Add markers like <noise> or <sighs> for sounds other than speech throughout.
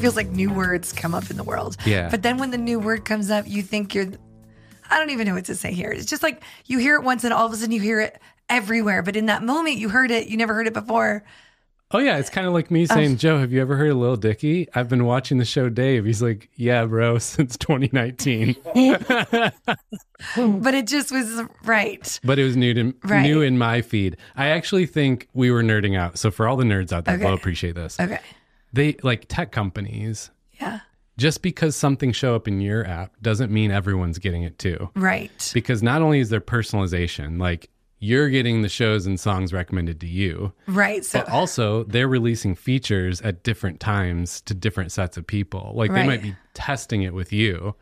feels like new words come up in the world. Yeah. But then when the new word comes up, you think you're, I don't even know what to say here. It's just like you hear it once and all of a sudden you hear it everywhere. But in that moment, you heard it, you never heard it before. Oh yeah, it's kind of like me saying, Joe, have you ever heard of Lil Dicky? I've been watching the show Dave. He's like, yeah, bro, <laughs> since 2019. <laughs> <laughs> But it just was right. but it was new to Right. new in my feed. I actually think we were nerding out. So for all the nerds out there, Okay. they'll appreciate this. Okay. They like tech companies. Yeah. Just because something show up in your app doesn't mean everyone's getting it too. Right. Because not only is there personalization, like you're getting the shows and songs recommended to you, Right. So, but also they're releasing features at different times to different sets of people. Like they might be testing it with you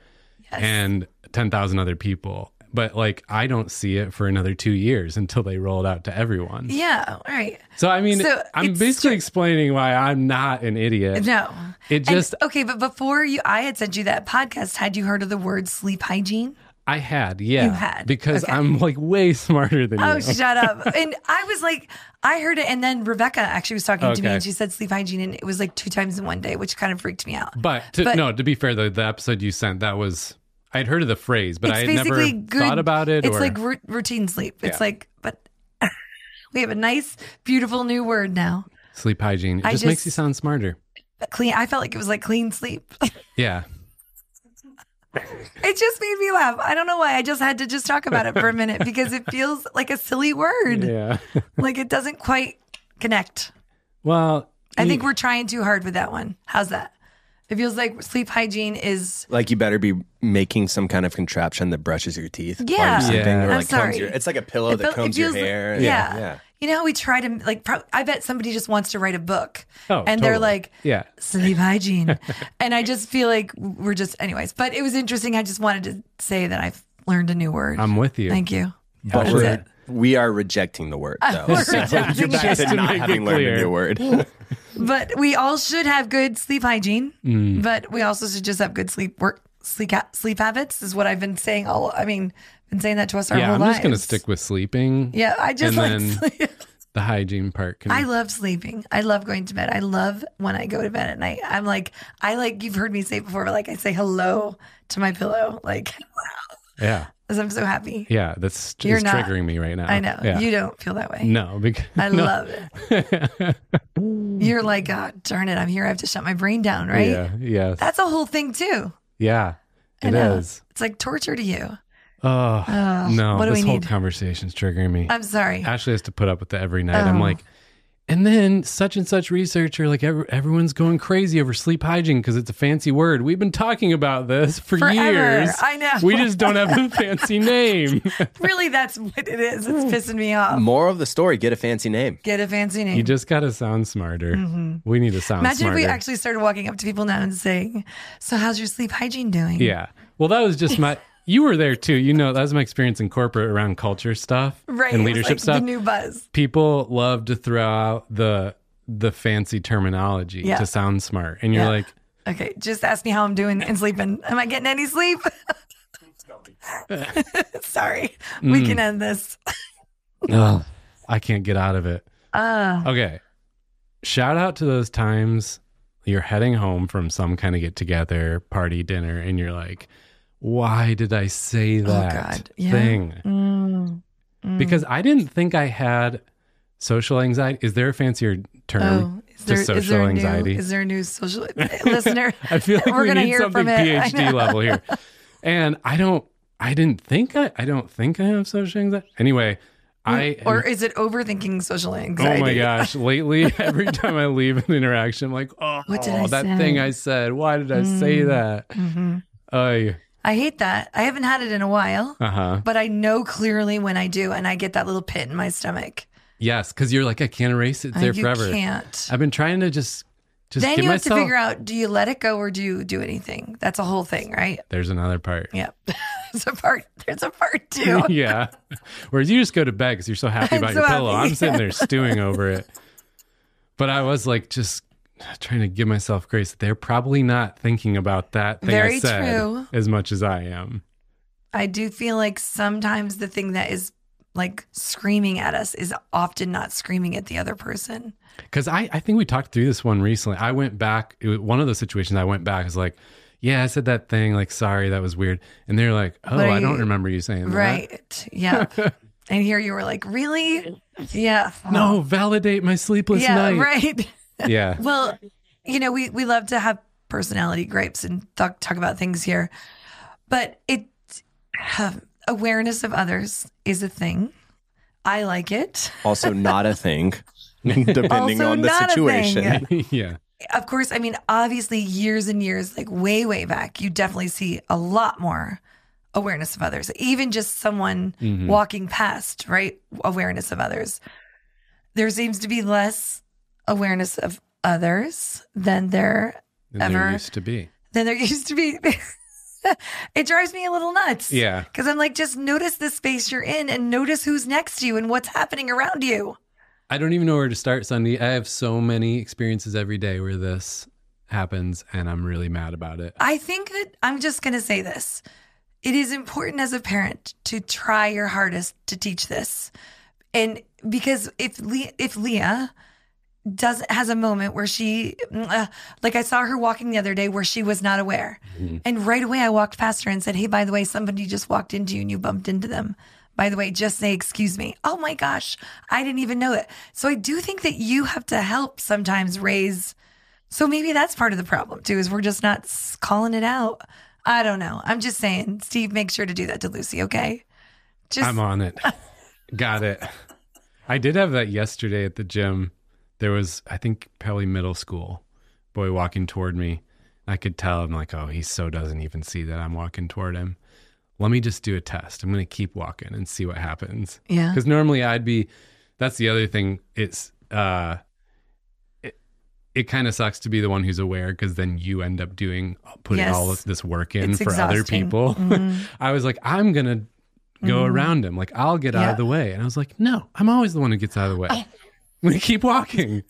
and 10,000 other people. But like I don't see it for another 2 years until they roll it out to everyone. yeah. Right. So I mean So I'm basically true. explaining why I'm not an idiot. No. It And- just okay, but before you, I had sent you that podcast. Had you heard of the word sleep hygiene? I had, yeah. You had, because okay. I'm like way smarter than Oh, you. Oh, shut up. <laughs> And I was like, I heard it. And then Rebecca actually was talking to me and she said sleep hygiene. And it was like two times in one day, which kind of freaked me out. But, to, But- no, to be fair though, the episode you sent that was I'd heard of the phrase, but it's I had never good. thought about it. It's or, like ru- routine sleep. It's Yeah. like, but <laughs> we have a nice, beautiful new word now. sleep hygiene. It I just, makes you sound smarter. Clean. I felt like it was like clean sleep. <laughs> Yeah. it just made me laugh. I don't know why. I just had to just talk about it for a <laughs> minute because it feels like a silly word. Yeah. Like it doesn't quite connect. well, I you- think we're trying too hard with that one. How's that? It feels like sleep hygiene is Like you better be making some kind of contraption that brushes your teeth while Yeah. you're sleeping, Yeah. or I'm like sorry. combs your. It's like a pillow It that felt- combs your feels- hair. Yeah. yeah. You know how we try to like pro- I bet somebody just wants to write a book. Oh, and they're totally. like Yeah. sleep hygiene. <laughs> and I just feel like we're just anyways, but it was interesting. I just wanted to say that I've learned a new word. I'm with you. Thank you. But That's we're, it. We are rejecting the word though. <laughs> We're So rejecting <laughs> you're back it. to to not having learned clear. a new word. <laughs> But we all should have good sleep hygiene. Mm. But we also should just have good sleep work sleep ha- sleep habits is what I've been saying all I mean, been saying that to us our yeah, whole I'm lives. just going to stick with sleeping. Yeah, I just and like then sleep. the hygiene part can I love sleeping. I love going to bed. I love when I go to bed at night. I'm like, I like, you've heard me say before, but like I say hello to my pillow, like, Yeah. Because I'm so happy. Yeah, that's just You're not. triggering me right now. I know. Yeah. You don't feel that way. no, because I <laughs> no. love it. <laughs> You're like, God darn it, I'm here. I have to shut my brain down, right? Yeah, yeah. That's a whole thing too. yeah. It is. It's like torture to you. Oh, Ugh, no. what do this we whole need? conversation's triggering me. I'm sorry. Ashley has to put up with it every night. I'm Oh. like, and then such and such researcher, like every, everyone's going crazy over sleep hygiene because it's a fancy word. We've been talking about this for Forever. years. I know. We just don't have a fancy <laughs> name. really, that's what it is. It's pissing me off. More of the story: get a fancy name. Get a fancy name. you just got to sound smarter. We need to sound Mm-hmm. Imagine smarter. if we actually started walking up to people now and saying, So, how's your sleep hygiene doing? yeah. Well, that was just my. You were there too. You know, that was my experience in corporate around culture stuff Right. and leadership like stuff. The new buzz. People love to throw out the the fancy terminology Yeah. to sound smart, and you're Yeah. like, Okay, just ask me how I'm doing and sleeping. Am I getting any sleep? <laughs> <laughs> Sorry, Mm. we can end this. Ugh, I can't get out of it. Uh, Okay. Shout out to those times you're heading home from some kind of get together, party, dinner, and you're like, why did I say that Oh. Yeah. thing? mm, mm. Because I didn't think I had social anxiety. Is there a fancier term oh, is to there, is social there a anxiety? New, is there a new social <laughs> listener? I feel like We're we need hear something PhD level here. <laughs> And I don't, I didn't think I, I don't think I have social anxiety. Anyway, I, or is it overthinking social anxiety? Oh my gosh! <laughs> Lately, every time I leave an interaction, I'm like, "Oh, What did I that say? thing I said. Why did I say that?" Mhm. Oh, I hate that. I haven't had it in a while, uh huh. but I know clearly when I do, and I get that little pit in my stomach. Yes, because you're like, I can't erase it. There you forever. can't. I've been trying to just, just then you have to figure out: do you let it go or do you do anything? That's a whole thing, right? There's another part. Yep. <laughs> there's a part. There's a part <laughs> two. yeah. Whereas you just go to bed because you're so happy <laughs> I'm about so your pillow. happy. I'm sitting there stewing over it. But I was like, just <sighs> trying to give myself grace. They're probably not thinking about that thing I said true. as much as I am. I do feel like sometimes the thing that is like screaming at us is often not screaming at the other person. Because I, I think we talked through this one recently. I went back, it was one of those situations I went back is like, yeah, I said that thing, like, sorry, that was weird. And they're like, oh, I don't you- remember you saying that. Right. Yeah. <laughs> and here you were like, really? Yeah. No, validate my sleepless Yeah. night. Right. <laughs> Yeah. <laughs> Well, you know, we, we love to have personality gripes and talk, talk about things here, but it um, awareness of others is a thing. I like it. Also, not a thing, <laughs> <laughs> depending Also on the situation. yeah. Of course, I mean, obviously, years and years, like way, way back, you definitely see a lot more awareness of others, even just someone Mhm. walking past, right? Awareness of others. There seems to be less awareness of others than there Than there used to be. than there <laughs> used to be. it drives me a little nuts. Yeah. Because I'm like, just notice the space you're in and notice who's next to you and what's happening around you. I don't even know where to start, Sundie. I have so many experiences every day where this happens, and I'm really mad about it. I think that I'm just going to say this. It is important as a parent to try your hardest to teach this. And because if Le- if Leah does has a moment where she uh, like I saw her walking the other day where she was not aware. And right away I walked past her and said, "Hey, by the way, somebody just walked into you and you bumped into them." By the way, just say excuse me. Oh my gosh, I didn't even know that. So I do think that you have to help sometimes raise so maybe that's part of the problem too, is we're just not calling it out. I don't know. I'm just saying, Steve, make sure to do that to Lucy, okay? Just I'm on it. <laughs> Got it. I did have that yesterday at the gym. There was, I think, probably middle school boy walking toward me. I could tell. I'm like, oh, he so doesn't even see that I'm walking toward him. Let me just do a test. I'm going to keep walking and see what happens. yeah, Because normally I'd be. That's the other thing. It's uh, it, it kind of sucks to be the one who's aware because then you end up doing putting Yes. all of this work in It's for other exhausting. people. <laughs> Mhm. I was like, I'm gonna go Mhm. around him. Like I'll get out of the way. And I was like, no, I'm always the one who gets out of the way. I'm keep walking.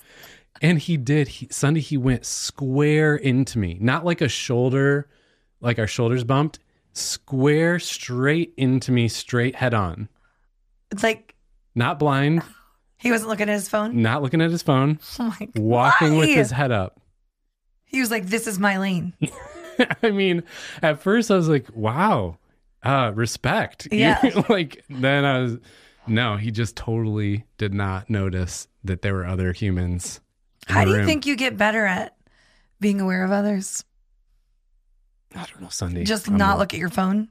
And he did. He, Sundie he went square into me, not like a shoulder, like our shoulders bumped, square straight into me, straight head on. it's like Not blind, <sighs> he wasn't looking at his phone. not looking at his phone, <laughs> Oh my God. walking with his head up. He was like, "This is my lane." <laughs> I mean, at first I was like, wow, uh, respect. Yeah. <laughs> like then I was, no, he just totally did not notice that there were other humans. in How the do you room. think you get better at being aware of others? I don't know, Sundie. Just I'm, not look at your phone.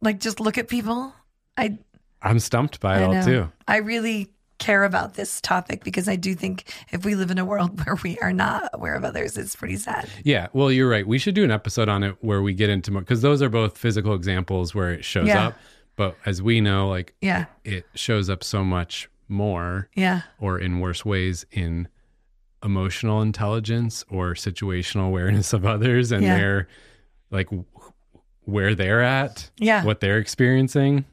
Like, just look at people. I I'm stumped by it all too. I really care about this topic because I do think if we live in a world <laughs> where we are not aware of others, it's pretty sad. Yeah, well, you're right. We should do an episode on it where we get into more because those are both physical examples where it shows Yeah. up. But as we know, like Yeah, it shows up so much more yeah, or in worse ways in emotional intelligence or situational awareness of others and Yeah. their like where they're at, yeah. what they're experiencing.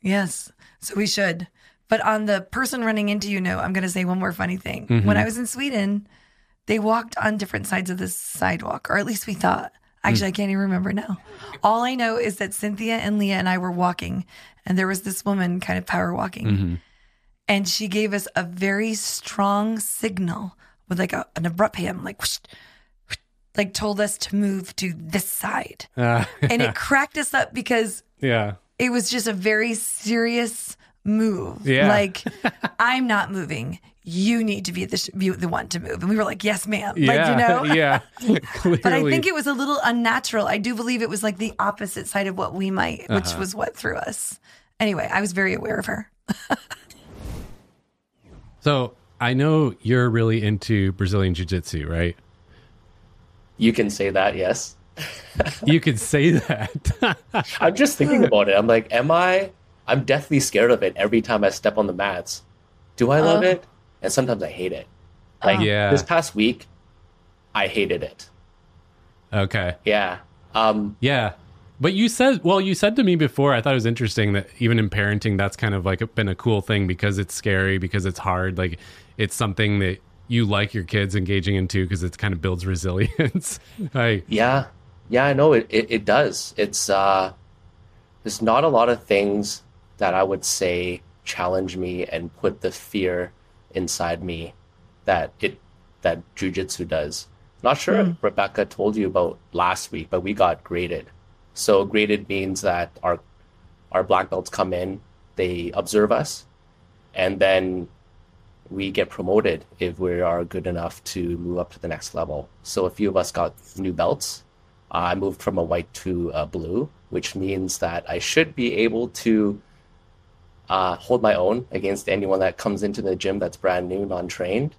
Yes. So we should. But on the person running into you note, I'm going to say one more funny thing. Mhm. When I was in Sweden, they walked on different sides of the sidewalk, or at least we thought. Actually, I can't even remember now. All I know is that Cynthia and Leah and I were walking, and there was this woman kind of power walking, Mhm. and she gave us a very strong signal with like a, an abrupt hand, like, whoosh, whoosh, like told us to move to this side. <laughs> Uh, And it cracked us up because yeah. it was just a very serious move. Yeah. Like, <laughs> I'm not moving. You need to be the, be the one to move. And we were like, yes, ma'am. Yeah. Like, you know? yeah. <laughs> Clearly. But I think it was a little unnatural. I do believe it was like the opposite side of what we might, which Uh-huh. was what threw us. Anyway, I was very aware of her. <laughs> so I know you're really into Brazilian Jiu Jitsu, right? You can say that, yes. <laughs> You could say that. I'm just thinking about it. I'm like, am I? I'm deathly scared of it every time I step on the mats. Do I love Oh. it? And sometimes I hate it. Like Yeah. this past week, I hated it. okay. Yeah. Um, Yeah. But you said, well, you said to me before, I thought it was interesting that even in parenting, that's kind of like been a cool thing because it's scary, because it's hard. Like it's something that you like your kids engaging into because it kind of builds <laughs> resilience. like, yeah. Yeah, I know it, it, it does. It's, uh, there's not a lot of things that I would say challenge me and put the fear inside me that it that jujitsu does. Not sure if hmm. Rebecca told you about last week, but we got graded. So graded means that our our black belts come in, they observe us, and then we get promoted if we are good enough to move up to the next level. So a few of us got new belts. I moved from a white to a blue, which means that I should be able to uh, hold my own against anyone that comes into the gym that's brand new, non trained.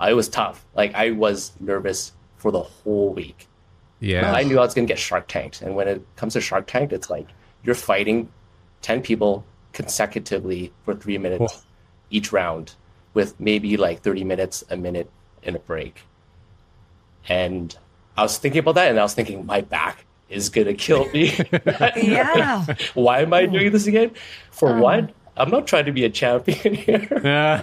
Uh, it was tough. Like I was nervous for the whole week. Yeah. I knew I was going to get Shark Tanked. And when it comes to Shark Tanked, it's like you're fighting 10 people consecutively for three minutes Whoa. each round with maybe like 30 minutes, a minute, and a break. And I was thinking about that and I was thinking, my back is going to kill me. <laughs> Yeah. <laughs> Why am I doing this again? For what? I'm not trying to be a champion <laughs> here.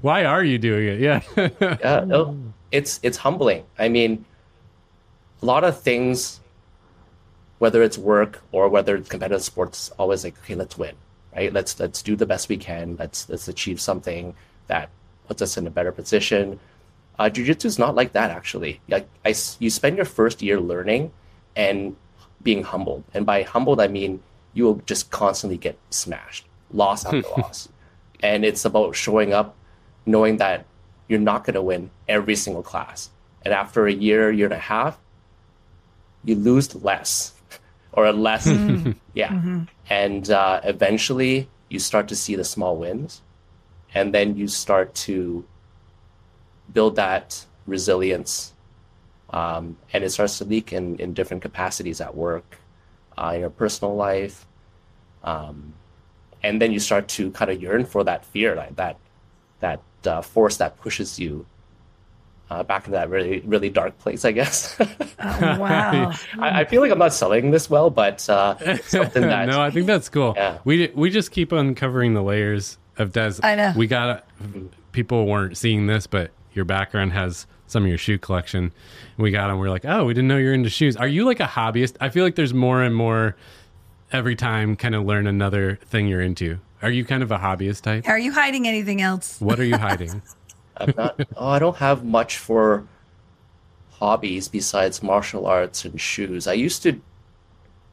Why are you doing it? Yeah. yeah, no, it's it's humbling. I mean, a lot of things, whether it's work or whether it's competitive sports, always like, okay, let's win, right? Let's let's do the best we can. Let's let's achieve something that puts us in a better position. Uh, Jiu-jitsu is not like that actually. Like I, you spend your first year learning and being humbled, and by humbled I mean you will just constantly get smashed, loss after <laughs> loss, and it's about showing up, knowing that you're not going to win every single class, and after a year, year and a half, you lose less, <laughs> or less, <laughs> yeah, and uh, eventually you start to see the small wins, and then you start to build that resilience um, and it starts to leak in, in different capacities at work uh, in your personal life um, and then you start to kind of yearn for that fear like that that uh, force that pushes you uh, back into that really really dark place i guess <laughs> Oh, wow. <laughs> I, I feel like i'm not selling this well but uh, something <laughs> that no, I think that's cool. Yeah. We we just keep uncovering the layers of Des. I know. We got people weren't seeing this, but your background has some of your shoe collection. We got them. We're like, oh, we didn't know you're into shoes. Are you like a hobbyist? I feel like there's more and more every time. Kind of learn another thing you're into. Are you kind of a hobbyist type? Are you hiding anything else? What are you hiding? <laughs> I'm not. Oh, I don't have much for hobbies besides martial arts and shoes. I used to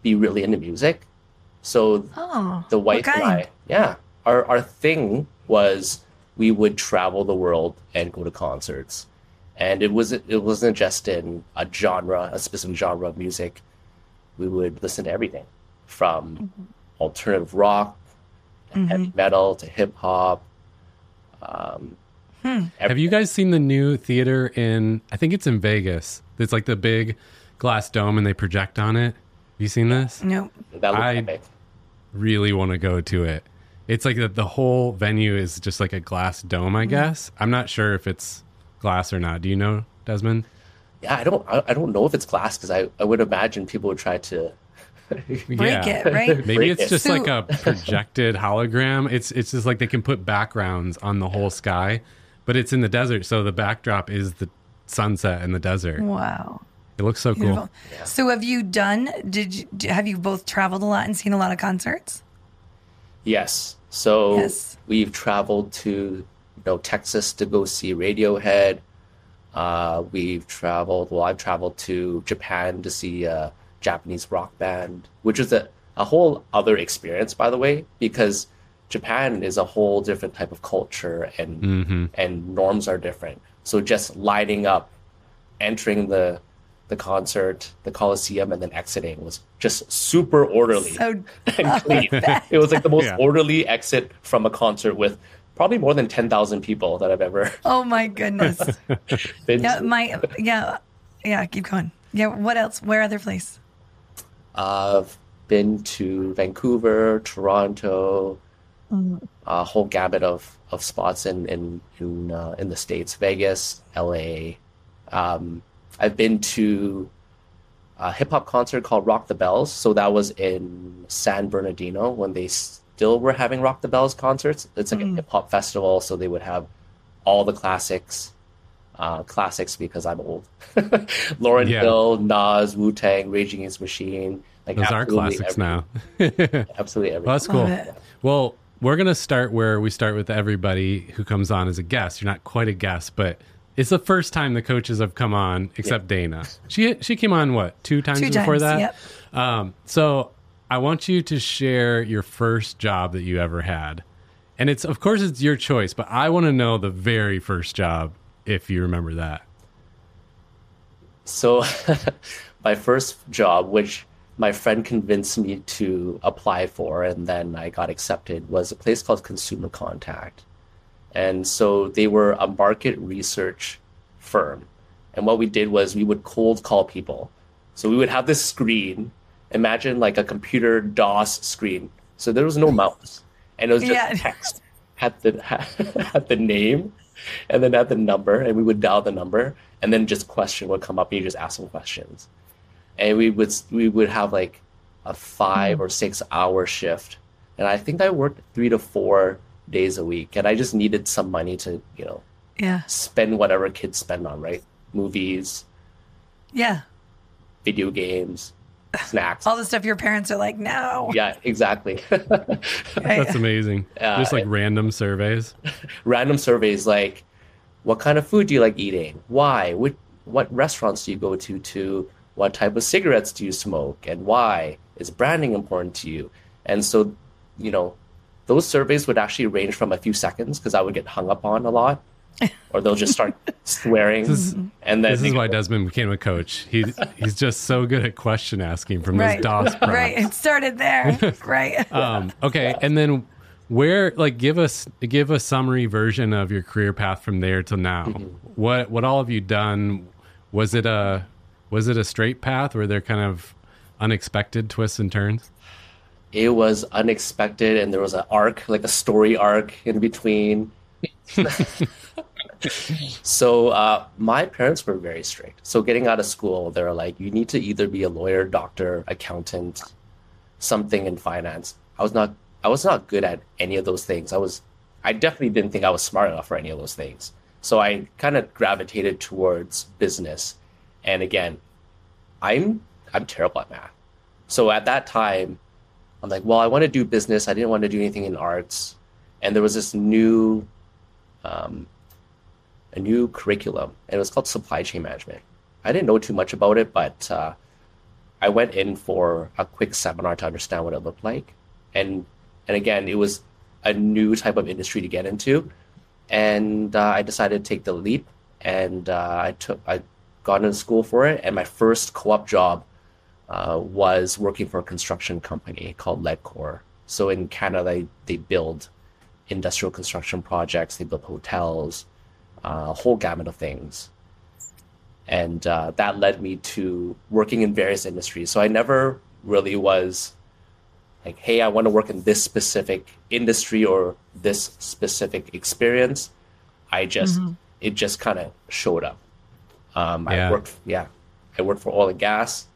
be really into music, so Oh, the what wife and? I, yeah, our our thing was we would travel the world and go to concerts, and it was it wasn't just in a genre, a specific genre of music. We would listen to everything, from Mm-hmm. alternative rock, to heavy metal to hip hop. Um, Have you guys seen the new theater in? I think it's in Vegas. It's like the big glass dome, and they project on it. Have you seen this? No. That looked I- epic. really want to go to it. It's like the, the whole venue is just like a glass dome, I mm. guess. I'm not sure if it's glass or not. Do you know, Desmond? Yeah, I don't. I, I don't know if it's glass because I, I would imagine people would try to. <laughs> <laughs> Break it, right? Maybe Break it's it. just So- like a projected hologram. It's it's just like they can put backgrounds on the whole sky, but it's in the desert, so the backdrop is the sunset in the desert. Wow. It looks so cool. Beautiful. So have you done did you have you both traveled a lot and seen a lot of concerts? Yes. So Yes. we've traveled to you know Texas to go see Radiohead. Uh, we've traveled. Well, I've traveled to Japan to see a Japanese rock band, which is a, a whole other experience, by the way, because Japan is a whole different type of culture and and norms are different. So just lighting up, entering the the concert, the Coliseum, and then exiting was just super orderly So <laughs> and clean. <laughs> It was like the most Yeah. orderly exit from a concert with probably more than 10,000 people that I've ever <laughs> oh my goodness. been Yeah, to. my yeah. Yeah, keep going. Yeah, what else? Where other place? I've been to Vancouver, Toronto, a whole gamut of, of spots in in in, uh, in the states, Vegas, LA. Um, I've been to a hip hop concert called Rock the Bells. So that was in San Bernardino when they still were having Rock the Bells concerts. It's like a hip hop festival, so they would have all the classics. Uh, classics because I'm old. <laughs> Lauryn Yeah. Hill, Nas, Wu Tang, Raging Against Machine. Like Those are absolutely classics every- now. <laughs> Absolutely everything. Well, that's cool. Love. Well, we're gonna start where we start with everybody who comes on as a guest. You're not quite a guest, but it's the first time the coaches have come on, except Dana. She she came on what two times Two before times, that. yep. Um, so I want you to share your first job that you ever had, and it's of course it's your choice, but I want to know the very first job if you remember that. So, <laughs> my first job, which my friend convinced me to apply for, and then I got accepted, was a place called Consumer Contact. And so they were a market research firm. And what we did was we would cold call people. So we would have this screen, imagine like a computer DOS screen. So there was no <laughs> mouse, and it was just Yeah. text. Had the <laughs> had the name, and then had the number, and we would dial the number, and then just question would come up, and you just ask them questions, and we would we would have like a five hmm. or six hour shift, and I think I worked three to four days a week, and I just needed some money to you know Yeah. spend whatever kids spend on right movies, Yeah. video games, snacks. All the stuff your parents are like, no. yeah, exactly. <laughs> That's amazing. Yeah, Just like it- random surveys. <laughs> Random surveys like, what kind of food do you like eating? Why? What what restaurants do you go to? To what type of cigarettes do you smoke? And why? Is branding important to you? And so, you know, those surveys would actually range from a few seconds because I would get hung up on a lot, <laughs> or they'll just start swearing, is- and then This is why Desmond became a coach. He he's just so good at question asking from Right. those DOS prompts. Right. It started there. <laughs> right. Um, okay, and then where like give us give a summary version of your career path from there till now. Mm-hmm. What what all have you done? Was it a was it a straight path? Were there kind of unexpected twists and turns? It was unexpected and there was an arc like a story arc in between. <laughs> So uh, my parents were very strict. So getting out of school they were like you need to either be a lawyer doctor accountant something in finance. I was not i was not good at any of those things. I was i definitely didn't think i was smart enough for any of those things. So i kind of gravitated towards business. And again i'm i'm terrible at math. So at that time I'm like, well, I want to do business. I didn't want to do anything in arts. And there was this new, um, a new curriculum, and it was called supply chain management. I didn't know too much about it, but uh, I went in for a quick seminar to understand what it looked like. And and again, it was a new type of industry to get into, and uh, I decided to take the leap. And uh, I took I got into school for it, and my first co-op job uh, was working for a construction company called Ledcor. So in Canada, they, they build industrial construction projects, they build hotels, uh, a whole gamut of things. And uh, that led me to working in various industries. So I never really was like, hey, I want to work in this specific industry or this specific experience. I just, it just kind of showed up. Um, Yeah. I worked, yeah, I worked for oil and gas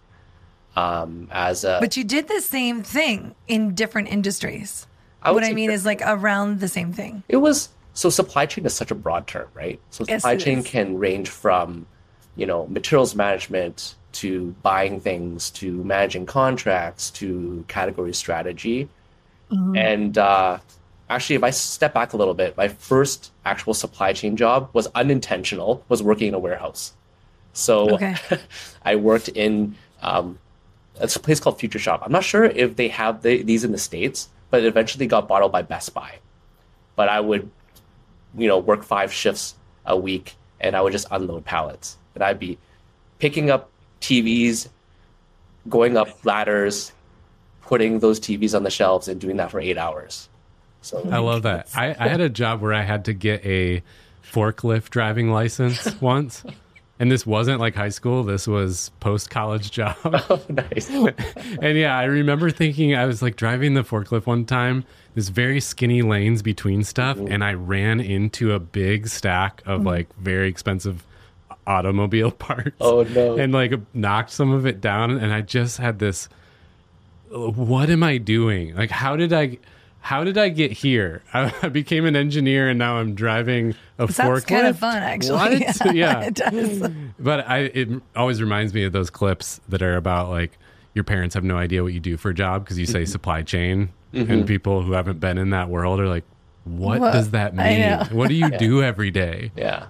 um, as a. But you did the same thing in different industries. I what I mean that- is like around the same thing. it was so supply chain is such a broad term, right? So supply it chain is. can range from, you know, materials management to buying things to managing contracts to category strategy. Mm-hmm. And uh, actually, if I step back a little bit, my first actual supply chain job was unintentional. Was working in a warehouse. So Okay. <laughs> I worked in um, it's a place called Future Shop. I'm not sure if they have the, these in the states, but it eventually got bottled by Best Buy. But I would, you know, work five shifts a week, and I would just unload pallets. And I'd be picking up TVs, going up ladders, putting those TVs on the shelves, and doing that for eight hours. So I love that. I, I had a job where I had to get a forklift driving license <laughs> once. And this wasn't like high school. This was post college job. <laughs> Oh, nice. <laughs> and yeah, I remember thinking I was like driving the forklift one time, this very skinny lanes between stuff, mm-hmm. and I ran into a big stack of mm-hmm. like very expensive automobile <laughs> parts. Oh, no. And like knocked some of it down, and I just had this. What am I doing? Like, how did I? How did I get here? I, <laughs> I became an engineer, and now I'm driving a Sounds forklift. kind of fun, actually. What? <laughs> Yeah. it does. But I it always reminds me of those clips that are about like your parents have no idea what you do for a job because you say mm-hmm. supply chain mm-hmm. and people who haven't been in that world are like, "What, What? does that mean? What do you <laughs> do every day?" Yeah,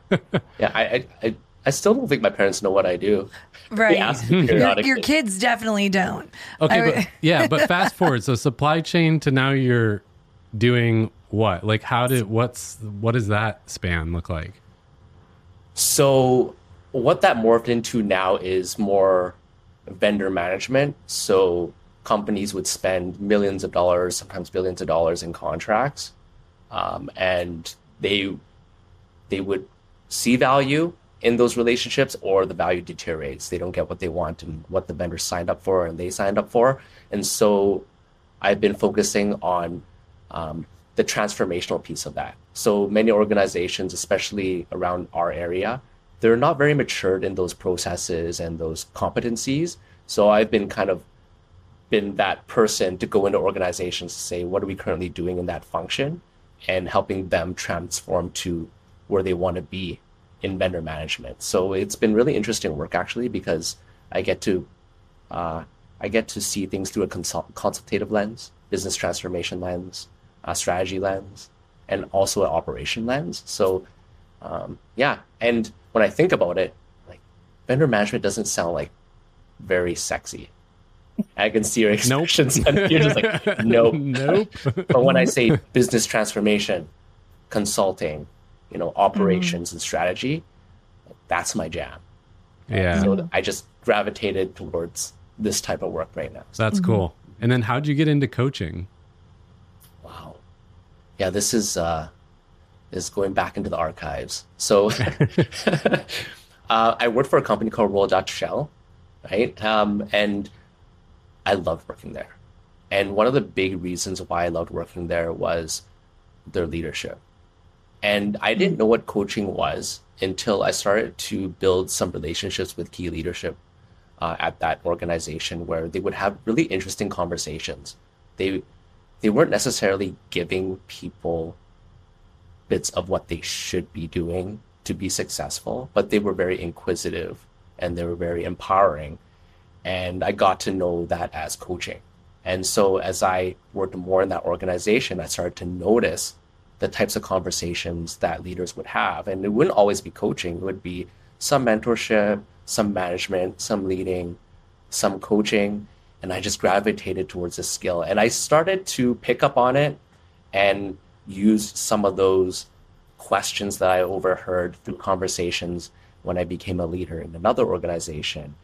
yeah. I, I, I, I still don't think my parents know what I do. Right. They Your, your kids definitely don't. Okay, I- but yeah, but <laughs> fast forward. So supply chain to now you're doing what? Like how did what's what does that span look like? So what that morphed into now is more vendor management. So companies would spend millions of dollars, sometimes billions of dollars in contracts, um, and they they would see value in those relationships, or the value deteriorates. They don't get what they want and what the vendor signed up for and they signed up for. And so I've been focusing on um, the transformational piece of that. So many organizations, especially around our area, they're not very matured in those processes and those competencies. So I've been kind of been that person to go into organizations to say, what are we currently doing in that function and helping them transform to where they want to be in vendor management. So it's been really interesting work actually because I get to uh, I get to see things through a consult- consultative lens, business transformation lens, a strategy lens, and also an operation lens. So um, yeah, and when I think about it, like vendor management doesn't sound like very sexy. I can see your Nope. expressions. and You're just like, <laughs> nope. nope. But when I say business transformation, consulting, you know, operations and strategy, that's my jam. yeah. So I just gravitated towards this type of work right now. So that's cool. And then how'd you get into coaching? Wow. Yeah, this is uh is going back into the archives. So <laughs> <laughs> uh, I worked for a company called Royal Dutch Shell, right? Um, and I loved working there. And one of the big reasons why I loved working there was their leadership. And I didn't know what coaching was until I started to build some relationships with key leadership uh, at that organization where they would have really interesting conversations. They they weren't necessarily giving people bits of what they should be doing to be successful, but they were very inquisitive and they were very empowering. And I got to know that as coaching. And so as I worked more in that organization, I started to notice the types of conversations that leaders would have. And it wouldn't always be coaching, it would be some mentorship, some management, some leading, some coaching. And I just gravitated towards this skill. And I started to pick up on it and use some of those questions that I overheard through conversations when I became a leader in another organization.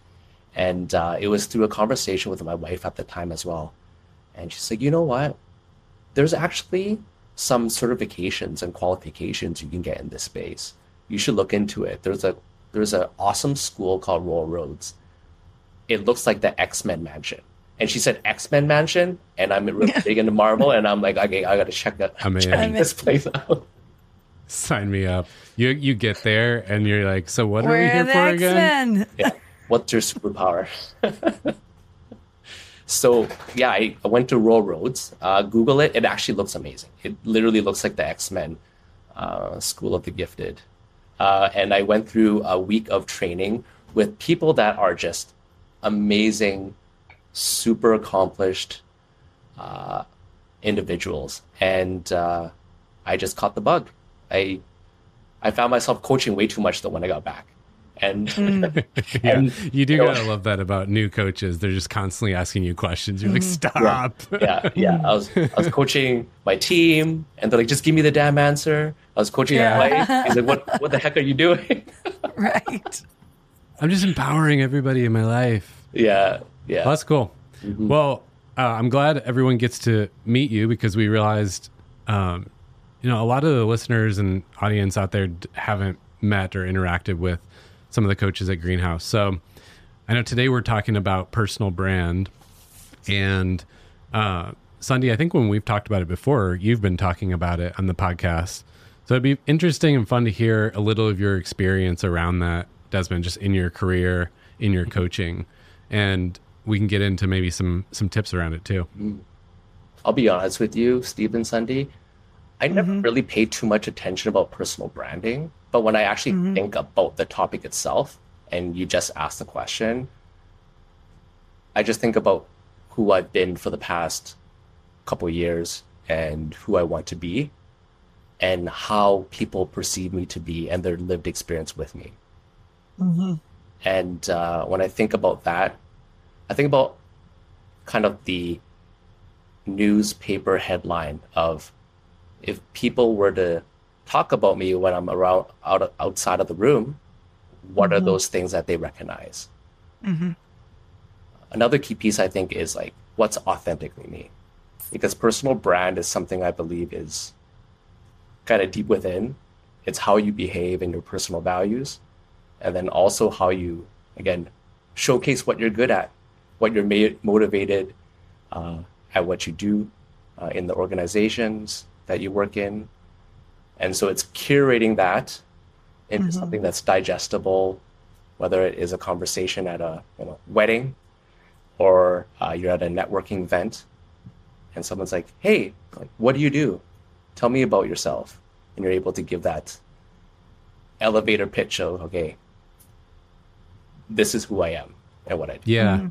And uh, it was through a conversation with my wife at the time as well. And she's like, you know what? There's actually some certifications and qualifications you can get in this space. You should look into it. There's a there's an awesome school called Royal Roads. It looks like the X Men Mansion. And she said X Men Mansion, and I'm really <laughs> big into Marvel, and I'm like, okay, I got to check that. I'm in. check this place out. Sign me up. You you get there and you're like, so what are we We're here the for X again? Yeah. What's your superpower? <laughs> so yeah, I, I went to Royal Roads. Uh, Google it. It actually looks amazing. It literally looks like the X Men uh, School of the Gifted. Uh, and I went through a week of training with people that are just amazing, super accomplished uh, individuals, and uh, I just caught the bug. I I found myself coaching way too much though when I got back, and <laughs> <laughs> Yeah, And, you do you know- gotta love that about new coaches. They're just constantly asking you questions. You're like, stop. yeah, <laughs> yeah. I was I was coaching my team, and they're like, "Just give me the damn answer." I was coaching Yeah. my wife. He's like, "What What the heck are you doing?" Right. I'm just empowering everybody in my life. yeah, yeah. Well, that's cool. Well, uh, I'm glad everyone gets to meet you because we realized, um, you know, a lot of the listeners and audience out there d- haven't met or interacted with some of the coaches at Greenhouse. So I know today we're talking about personal brand. And uh, Sundie, I think when we've talked about it before, you've been talking about it on the podcast. So it'd be interesting and fun to hear a little of your experience around that, Desmond, just in your career, in your coaching, and we can get into maybe some some tips around it too. I'll be honest with you, Stephen and Sundie. I never really paid too much attention about personal branding, but when I actually think about the topic itself, and you just ask the question, I just think about who I've been for the past couple years and who I want to be and how people perceive me to be and their lived experience with me. And uh, when I think about that, I think about kind of the newspaper headline of if people were to talk about me when I'm around out outside of the room, what are those things that they recognize? Another key piece I think is like what's authentically me, because personal brand is something I believe is kind of deep within. It's how you behave and your personal values, and then also how you again showcase what you're good at, what you're ma- motivated uh, at what you do uh, in the organizations that you work in, and so it's curating that into something that's digestible, whether it is a conversation at a you know, wedding or uh, you're at a networking event and someone's like, hey, like, what do you do? Tell me about yourself. And you're able to give that elevator pitch of, okay, this is who I am and what I do. Yeah.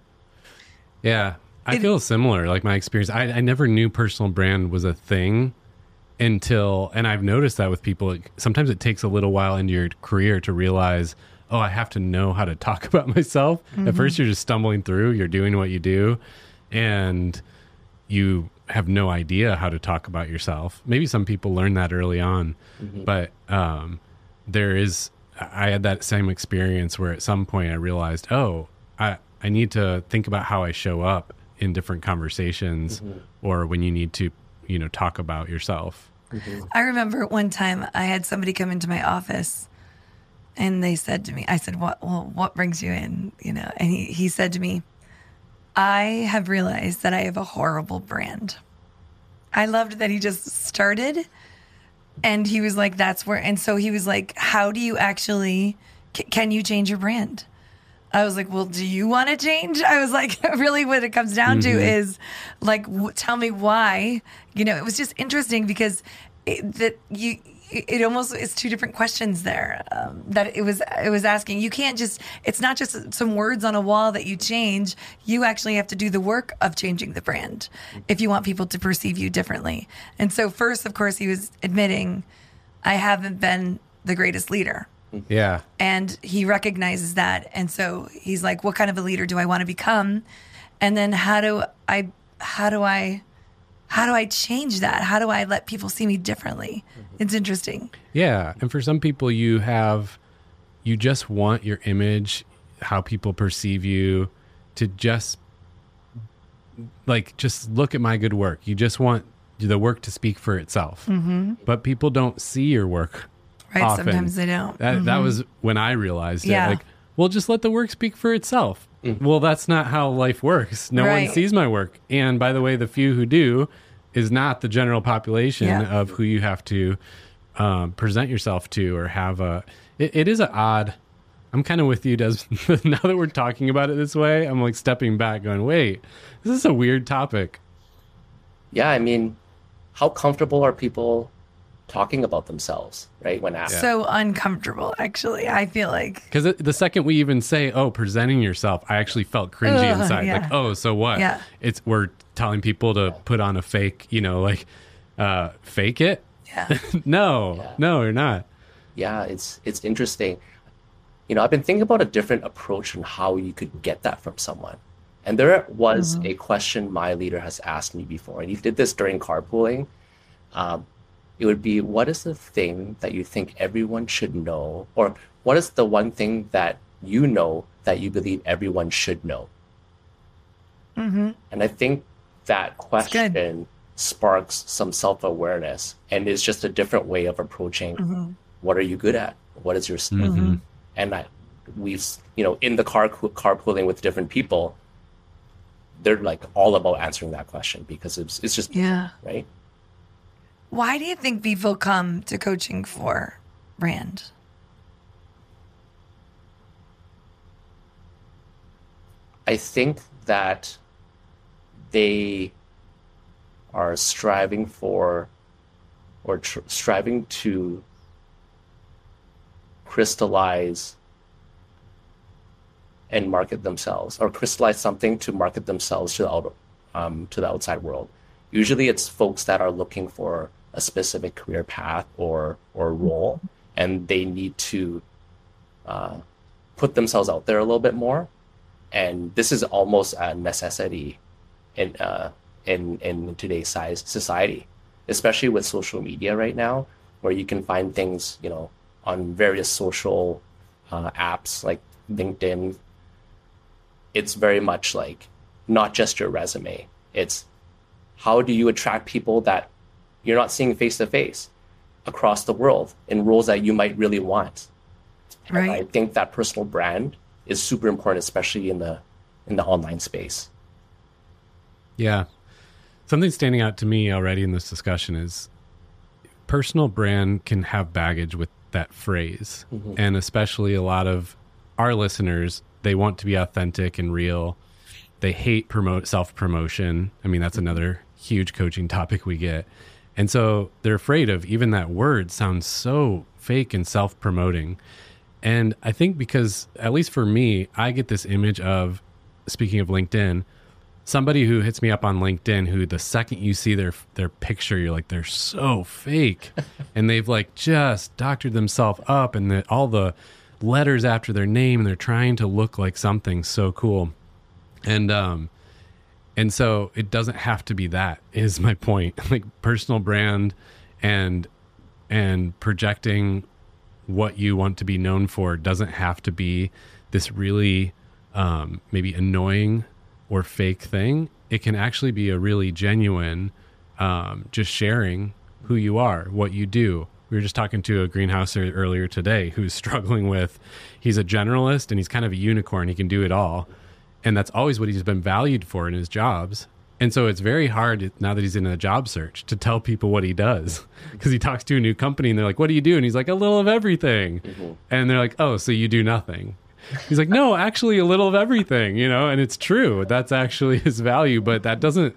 Yeah. I It- feel similar. Like my experience, I, I never knew personal brand was a thing until, and I've noticed that with people. Sometimes it takes a little while into your career to realize, oh, I have to know how to <laughs> talk about myself. At first, you're just stumbling through, you're doing what you do, and you have no idea how to talk about yourself. Maybe some people learn that early on, but um, there is. I had that same experience where at some point I realized, oh, I I need to think about how I show up in different conversations, or when you need to, you know, talk about yourself. Mm-hmm. I remember one time I had somebody come into my office and they said to me, I said, What well, what brings you in? You know, and he, he said to me, I have realized that I have a horrible brand. I loved that he just started and he was like, That's where and so he was like, How do you actually can you change your brand? I was like, well, do you want to change? I was like, <laughs> really, what it comes down to is like, w- tell me why. You know, it was just interesting because it, that you, it it almost is two different questions there. Um, that it was, it was asking. You can't just. It's not just some words on a wall that you change. You actually have to do the work of changing the brand if you want people to perceive you differently. And so, first, of course, he was admitting, I haven't been the greatest leader Yeah, and he recognizes that and so he's like what kind of a leader do i want to become and then how do i how do i how do i change that how do i let people see me differently it's interesting yeah. And for some people, you have, you just want your image, how people perceive you, to just like just look at my good work. You just want the work to speak for itself. Mm-hmm. But people don't see your work. Right often. sometimes they don't That that was when I realized it. Yeah. Like, well, just let the work speak for itself. Well, that's not how life works. No Right. one sees my work, and by the way, the few who do is not the general population Yeah. of who you have to um, present yourself to or have a. It, it is an odd. I'm kind of with you, Des. <laughs> now that we're talking about it this way, I'm like stepping back, going, "Wait, this is a weird topic." Yeah, I mean, how comfortable are people talking about themselves, right? When asked. so uncomfortable actually i feel like Because the second we even say, "Oh, presenting yourself," I actually felt cringy Ugh, inside. yeah. Like, "Oh, so what?" Yeah. It's we're telling people to put on a fake, you know, like uh, fake it. yeah <laughs> no, no, you're not. yeah, it's it's interesting. You know, I've been thinking about a different approach on how you could get that from someone. And there was a question my leader has asked me before, and he did this during carpooling. Um, it would be, what is the thing that you think everyone should know, or what is the one thing that you know that you believe everyone should know? mm-hmm. And I think that question sparks some self awareness and is just a different way of approaching Mm-hmm. what are you good at? What is your skill? And I, we've, you know, in the car carpooling with different people, they're like all about answering that question because it's, it's just, yeah right? Why do you think people come to coaching for brand I think that they are striving for or tr- striving to crystallize and market themselves or crystallize something to market themselves to the out, um, to the outside world. Usually, it's folks that are looking for a specific career path or or role, and they need to uh, put themselves out there a little bit more. And this is almost a necessity in uh, in in today's size society, especially with social media right now, where you can find things you know on various social uh, apps like LinkedIn. It's very much like not just your resume. It's how do you attract people that you're not seeing face to face across the world in roles that you might really want. And I think that personal brand is super important, especially in the in the online space. Yeah. Something standing out to me already in this discussion is personal brand can have baggage with that phrase. Mm-hmm. And especially a lot of our listeners, they want to be authentic and real. They hate promote self promotion. I mean, that's mm-hmm. another huge coaching topic we get. And so they're afraid of even that word sounds so fake and self promoting. And I think because, at least for me, I get this image of, speaking of LinkedIn, somebody who hits me up on LinkedIn who the second you see their their picture you're like they're so fake <laughs> and they've like just doctored themselves up and the, all the letters after their name and they're trying to look like something so cool and um and so it doesn't have to be that is my point <laughs> like personal brand and and projecting what you want to be known for doesn't have to be this really um, maybe annoying or fake thing. It can actually be a really genuine, um, just sharing who you are, what you do. We were just talking to a greenhouser earlier today who's <laughs> struggling with, he's a generalist and he's kind of a unicorn. He can do it all. And that's always what he's been valued for in his jobs. And so it's very hard now that he's in a job search to tell people what he does <laughs> because he talks to a new company and they're like, What do you do? And he's like, A little of everything. Mm-hmm. And they're like, Oh, so you do nothing. He's like, No, actually, a little of everything, you know, and it's true. That's actually <laughs> his value, but that doesn't.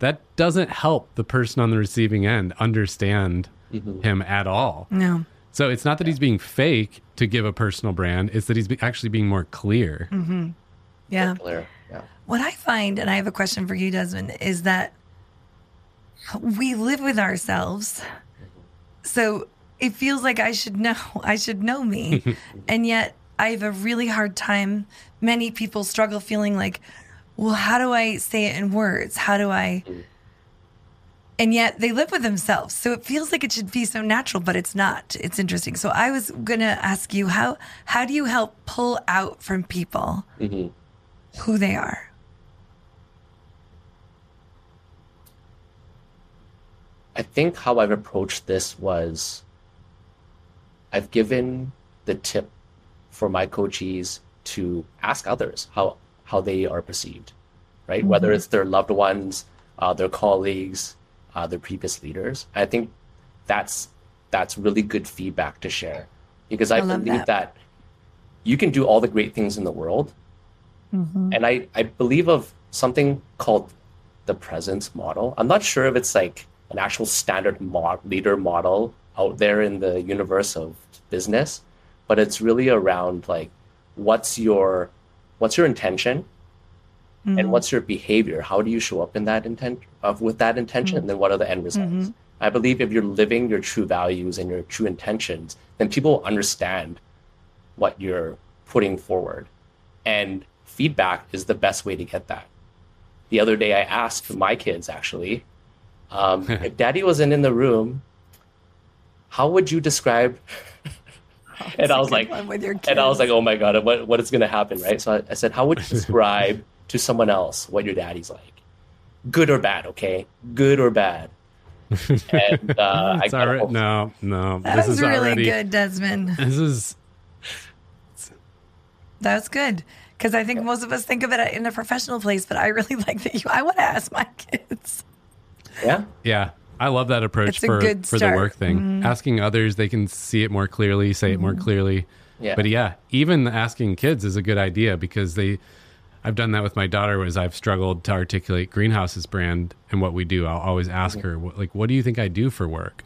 That doesn't help the person on the receiving end understand mm-hmm. him at all. No. So it's not that he's being fake to give a personal brand; it's that he's actually being more clear. Mm-hmm. Yeah. Yeah. What I find, and I have a question for you, Desmond, is that we live with ourselves. So it feels like I should know, I should know me. <laughs> and yet I have a really hard time. Many people struggle feeling like, well, how do I say it in words? How do I? Mm. And yet they live with themselves. So it feels like it should be so natural, but it's not. It's interesting. So I was going to ask you how how do you help pull out from people mm-hmm. Who they are? I think how I've approached this was I've given the tip for my coachees to ask others how how they are perceived, right? Whether it's their loved ones, uh, their colleagues, uh, their previous leaders. I think that's that's really good feedback to share because I, I believe that. that you can do all the great things in the world, Mm-hmm. and I I believe of something called the presence model. I'm not sure if it's like an actual standard mo- leader model out there in the universe of business, but it's really around like what's your what's your intention and mm-hmm. what's your behavior? How do you show up in that intent of with that intention, mm-hmm. and then what are the end results? I believe if you're living your true values and your true intentions, then people understand what you're putting forward, and feedback is the best way to get that. The other day, I asked my kids actually, um, <laughs> if Daddy wasn't in the room, how would you describe? <laughs> and I was like, with your and I was like, oh my god, what what is going to happen, right? So I, I said, how would you <laughs> describe to someone else what your daddy's like, good or bad? Okay, good or bad? And uh, I got already, no, no. That this was is really already. good, Desmond. This is That was good. Because I think most of us think of it in a professional place, but I really <laughs> like that you. I want to ask my kids. yeah, Yeah, I love that approach It's for for the work thing. Mm-hmm. Asking others, they can see it more clearly, say it more mm-hmm. clearly. Yeah. But yeah, even asking kids is a good idea because they. I've done that with my daughter. Was I've struggled to articulate Greenhouse's brand and what we do. I'll always ask mm-hmm. her, like, "What do you think I do for work?"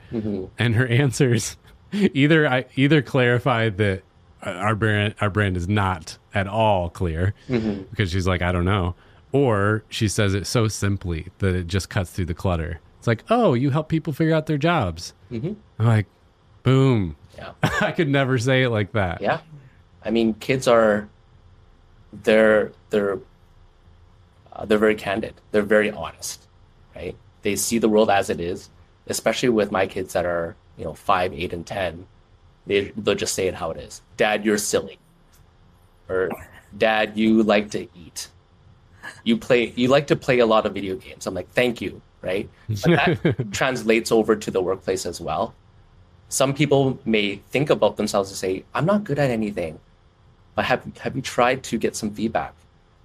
And her <laughs> answers either I either clarify that our brand our brand is not at all clear because she's like, "I don't know," Or she says it so simply that it just cuts through the clutter. It's like, oh, you help people figure out their jobs. Mhm. I'm like, boom. Yeah. <laughs> I could never say it like that. Yeah. I mean, kids are they're they're uh, they're very candid. They're very honest, right? They see the world as it is. Especially with my kids that are you know five, eight, and ten, they they'll just say it how it is. Dad, you're silly, or Dad, you like to eat. You play. You like to play a lot of video games. I'm like, thank you, right? But that <laughs> translates over to the workplace as well some people may think about themselves and say, I'm not good at anything. But have, have you tried to get some feedback?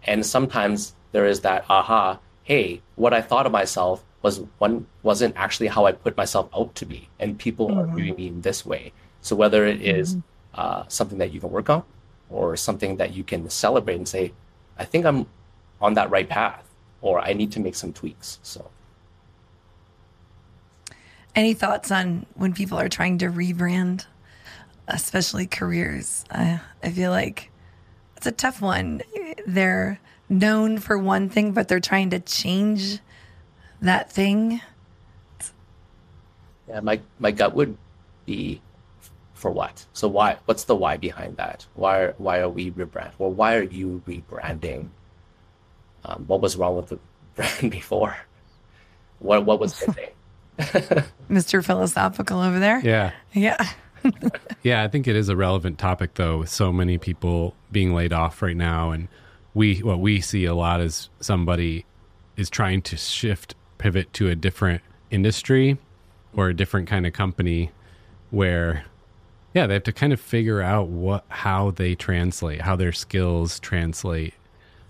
And sometimes there is that aha, hey, what I thought of myself was one wasn't actually how I put myself out to be. And people are mm-hmm. viewing me in this way. So whether it is, uh, something that you can work on or something that you can celebrate and say, I think I'm on that right path or I need to make some tweaks. So Any thoughts on when people are trying to rebrand, especially careers? I, I feel like it's a tough one. They're known for one thing, but they're trying to change that thing. Yeah, my my gut would be for what? So why? What's the why behind that? Why why are we rebrand? Or why are you rebranding? Um, what was wrong with the <laughs> brand before? What what was missing? <laughs> Mr. Philosophical over there. Yeah. Yeah. <laughs> Yeah, I think it is a relevant topic though, with so many people being laid off right now. And we, what we see a lot is somebody is trying to shift, pivot to a different industry or a different kind of company where, yeah, they have to kind of figure out what, how they translate, how their skills translate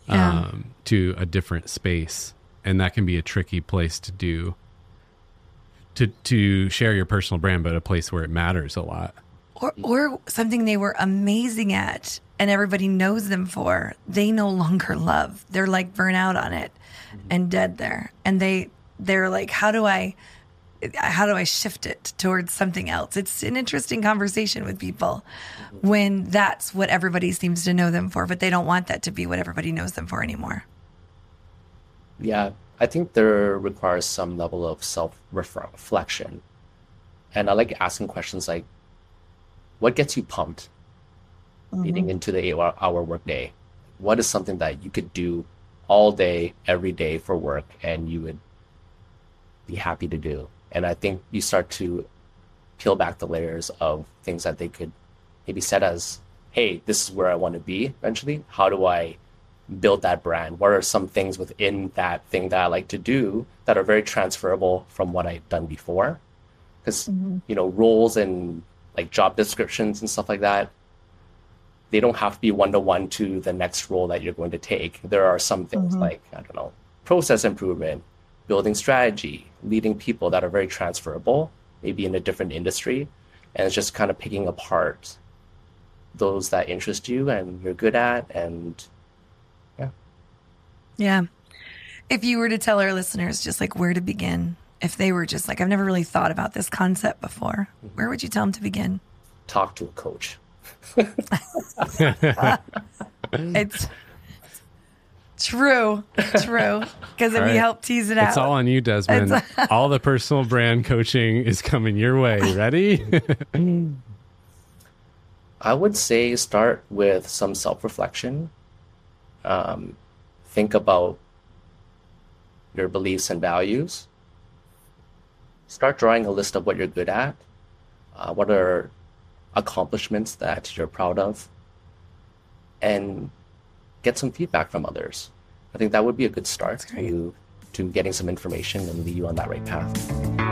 Yeah. um, to a different space. And that can be a tricky place to do. To, to share your personal brand, but a place where it matters a lot. or or something they were amazing at and everybody knows them for they no longer love they're like burnout on it and dead there and they they're like how do i how do i shift it towards something else it's an interesting conversation with people when that's what everybody seems to know them for but they don't want that to be what everybody knows them for anymore Yeah, I think there requires some level of self reflection, and I like asking questions like, "What gets you pumped mm-hmm. leading into the eight hour workday? What is something that you could do all day, every day for work, and you would be happy to do?" And I think you start to peel back the layers of things that they could maybe set as, "Hey, this is where I want to be eventually. How do I?" build that brand? What are some things within that thing that I like to do that are very transferable from what I've done before? Because mm-hmm. you know, roles and like job descriptions and stuff like that, they don't have to be one to one to the next role that you're going to take. There are some things mm-hmm. like I don't know, process improvement, building strategy, leading people that are very transferable, maybe in a different industry, and it's just kind of picking apart those that interest you and you're good at and yeah Yeah. if you were to tell our listeners just like where to begin if they were just like i've never really thought about this concept before mm-hmm. where would you tell them to begin talk to a coach. <laughs> <laughs> It's true, true. <laughs> Because if All we help tease it out, It's all on you, Desmond. <laughs> all the personal brand coaching is coming your way. Ready? <laughs> I would say start with some self reflection. Um, think about your beliefs and values. Start drawing a list of what you're good at. Uh, what are accomplishments that you're proud of? And get some feedback from others. I think that would be a good start to, to getting some information and lead you on that right path.